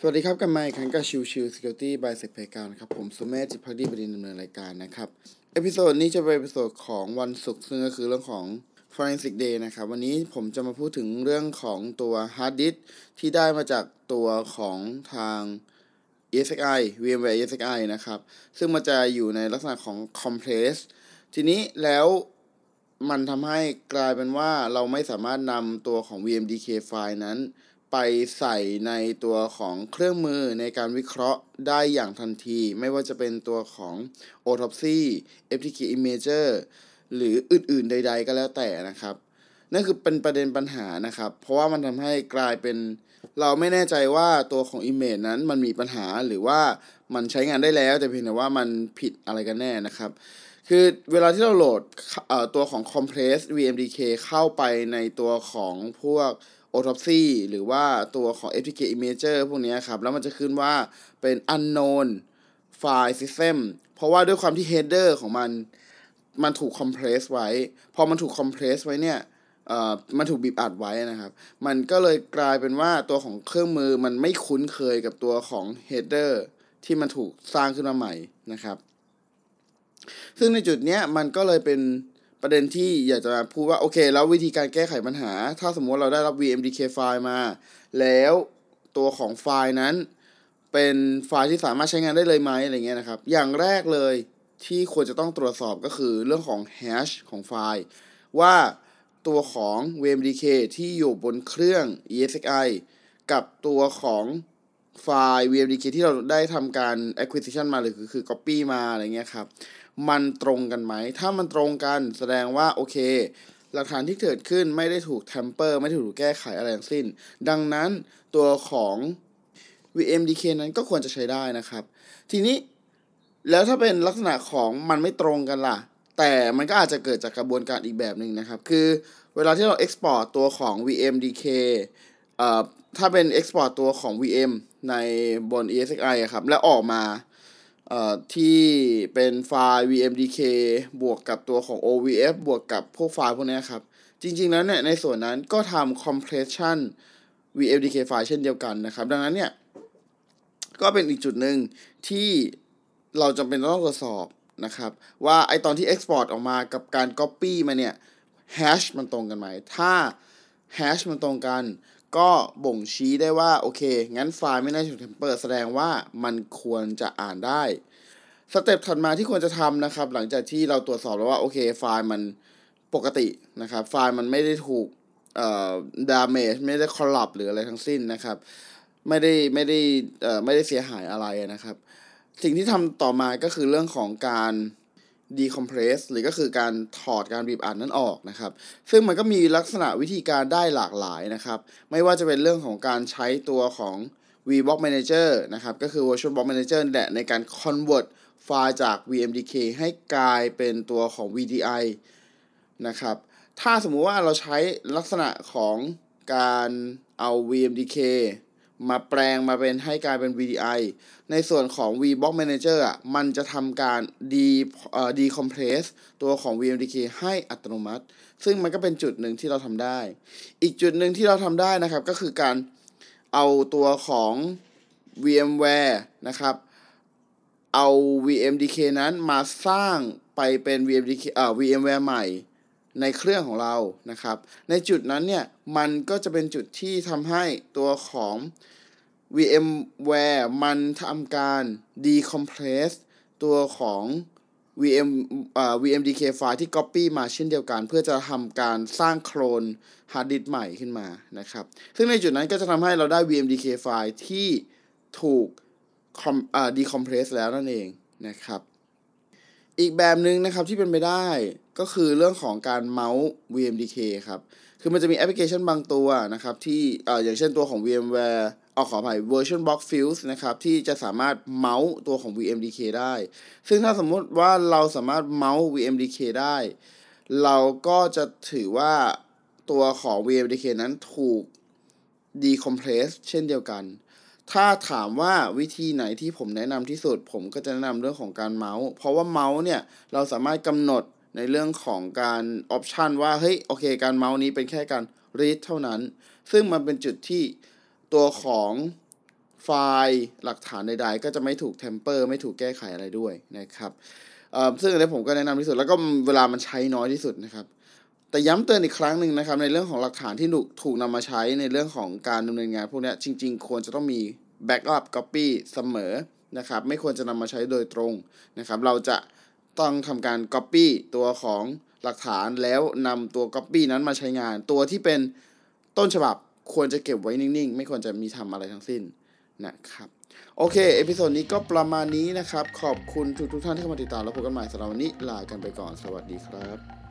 สวัสดีครับกลับมาอีกครั้งกับชิวชิว Security by s e c p a y การครับผมสุเมธจิตภักดีบดินทร์ ดำเนินรายการนะครับ episode นี้จะเป็น episode ของวันศุกร์ซึ่งก็คือเรื่องของ Forensic Day นะครับ วันนี้ผมจะมาพูดถึงเรื่องของตัว Hard Disk ที่ได้มาจากตัวของทาง ESXi VMware ESXi นะครับ ซึ่งมันจะอยู่ในลักษณะของ Compress ทีนี้แล้วมันทำให้กลายเป็นว่าเราไม่สามารถนำตัวของ VMDK ไฟล์นั้น ไปใส่ในตัวของเครื่องมือในการวิเคราะห์ได้อย่างทันที ไม่ว่าจะเป็นตัวของ Autopsy FTK Imager หรืออื่นๆใด ๆ ก็แล้วแต่นะครับ นั่นคือเป็นประเด็นปัญหานะครับ เพราะว่ามันทำให้กลายเป็นเราไม่แน่ใจว่าตัวของ Image นั้นมันมีปัญหาหรือว่ามันใช้งานได้แล้ว แต่เพียงแต่ว่ามันผิดอะไรกันแน่นะครับ คือเวลาที่เราโหลดตัวของ compress vmdk เข้าไปในตัวของพวก autopsy หรือว่าตัวของ FTK imager พวกนี้ครับ แล้วมันจะขึ้นว่าเป็น unknown file system เพราะว่าด้วยความที่ header ของมัน มันถูก compress ไว้ พอมันถูก compress ไว้เนี่ยเอ่อมันถูกบีบอัดไว้นะครับ มันก็เลยกลายเป็นว่าตัวของเครื่องมือมันไม่คุ้นเคยกับตัวของ header ที่มันถูกสร้างขึ้นมาใหม่นะครับ ซึ่งในจุดเนี้ยมันก็เลยเป็น ประเด็นที่อยากจะมาพูดว่า โอเค แล้ววิธีการแก้ไขปัญหา ถ้าสมมติเราได้รับ VMDK ไฟล์มา แล้วตัวของไฟล์นั้น เป็นไฟล์ที่สามารถใช้งานได้เลยไหมอะไรเงี้ยนะครับ อย่างแรกเลยที่ควรจะต้องตรวจสอบก็คือเรื่องของ hash ของไฟล์ ว่าตัวของ VMDK ที่อยู่บนเครื่อง ESXi กับตัวของไฟล์ VMDK ที่เราได้ทำการ acquisition มาหรือคือ copy มาอะไรเงี้ยครับ มันตรงกันไหม ถ้ามันตรงกันแสดงว่าโอเค หลักฐานที่เกิดขึ้นไม่ได้ถูก tamper ไม่ได้ถูกแก้ไขอะไรทั้งสิ้น ดังนั้นตัวของ VMDK นั้นก็ควรจะใช้ได้นะครับ ทีนี้แล้วถ้าเป็นลักษณะของมันไม่ตรงกันล่ะ แต่มันก็อาจจะเกิดจากกระบวนการอีกแบบหนึ่งนะครับ คือเวลาที่เรา export ตัวของ VMDK เอ่อถ้าเป็น export ตัวของ VM ในบน ESXi ครับ แล้วออกมา ที่เป็นไฟล์ VMDK บวกกับตัวของ OVF บวกกับพวกไฟล์พวกนี้ครับ จริงๆแล้วเนี่ยในส่วนนั้นก็ทำ compression VMDK ไฟล์เช่นเดียวกันนะครับ ดังนั้นเนี่ยก็เป็นอีกจุดหนึ่งที่เราจำเป็นต้องตรวจสอบนะครับ ว่าไอตอนที่ export ออกมากับการ copy มาเนี่ย hash มันตรงกันไหม ถ้า hash มันตรงกัน ก็บ่งชี้ได้ว่า โอเค งั้นไฟล์ไม่น่าจะถูก tamper แสดงว่ามันควรจะอ่านได้ สเต็ปถัดมาที่ควรจะทำนะครับ หลังจากที่เราตรวจสอบแล้วว่าโอเคไฟล์มันปกตินะครับ ไฟล์มันไม่ได้ถูกเอ่อ damage ไม่ได้ corrupt หรืออะไรทั้งสิ้นนะครับ ไม่ได้ไม่ได้เอ่อไม่ได้เสียหายอะไรนะครับ สิ่งที่ทำต่อมาก็คือเรื่องของการ decompress หรือก็คือการถอดการบีบอัดนั้นออกนะครับ ซึ่งมันก็มีลักษณะวิธีการได้หลากหลายนะครับ ไม่ว่าจะเป็นเรื่องของการใช้ตัวของ VBlock Manager นะครับ ก็คือ Virtual Block Manager แหละในการ convert ไฟล์จาก VMDK ให้กลายเป็นตัวของ VDI นะครับ ถ้าสมมุติว่าเราใช้ลักษณะของการเอา VMDK มาแปลงมาเป็นให้กลายเป็น VDI ในส่วนของ VBlock Manager อะมันจะทำการ de เอ่อ decompress ตัวของ VMDK ให้อัตโนมัติ ซึ่งมันก็เป็นจุดหนึ่งที่เราทำได้ อีกจุดหนึ่งที่เราทำได้นะครับ ก็คือการเอาตัวของ VMware นะครับ เอา VMDK นั้นมาสร้างไปเป็น VMDK เอ่อ VMware ใหม่ ในเครื่องของเรานะครับ ในจุดนั้นเนี่ย มันก็จะเป็นจุดที่ทำให้ตัวของ VMware มันทำการ decompress ตัวของ VM อ่อ VMDK ไฟล์ที่ copy มาเช่นเดียวกัน เพื่อจะทำการสร้างโคลน hard disk ใหม่ขึ้นมานะครับ ซึ่งในจุดนั้นก็จะทำให้เราได้ VMDK ไฟล์ที่ถูก decompress แล้วนั่นเองนะครับ อีกแบบหนึ่งนะครับที่เป็นไปได้ก็คือเรื่องของการเมาส์ VMDK ครับ คือมันจะมีแอปพลิเคชันบางตัวนะครับที่เอ่ออย่างเช่นตัวของ VMware เอาขออภัย Version Box Fuse นะครับที่จะสามารถเมาส์ตัวของ VMDK ได้ ซึ่งถ้าสมมติว่าเราสามารถเมาส์ VMDK ได้ เราก็จะถือว่าตัวของ VMDK นั้นถูก decompress เช่นเดียวกัน ถ้าถามว่าวิธีไหนที่ผมแนะนำที่สุด ผมก็จะแนะนำเรื่องของการเมาส์ เพราะว่าเมาส์เนี่ยเราสามารถกำหนดในเรื่องของการ option ว่าเฮ้ยโอเค การเมาส์นี้เป็นแค่การ read เท่านั้น ซึ่งมันเป็นจุดที่ตัวของไฟล์หลักฐานใดๆ ก็จะไม่ถูก tamper ไม่ถูกแก้ไขอะไรด้วยนะครับซึ่งอันนี้ผมก็แนะนำที่สุดแล้วก็เวลามันใช้น้อยที่สุดนะครับ แต่ย้ำเตือนอีกครั้งหนึ่งนะครับ ในเรื่องของหลักฐานที่ถูกถูกนำมาใช้ในเรื่องของการดำเนินงานพวกนี้จริง ๆ ควรจะต้องมี backup copy เสมอนะครับ ไม่ควรจะนำมาใช้โดยตรงนะครับ เราจะต้องทำการก๊อปปี้ตัวของหลักฐานแล้วนำตัวก๊อปปี้นั้นมาใช้งาน ตัวที่เป็นต้นฉบับควรจะเก็บไว้นิ่ง ๆ ไม่ควรจะมีทำอะไรทั้งสิ้นนะครับโอเค episode นี้ก็ประมาณนี้นะครับ ขอบคุณทุกๆท่านที่เข้ามาติดตามแล้วพบกันใหม่สำหรับวันนี้ลากันไปก่อนสวัสดีครับ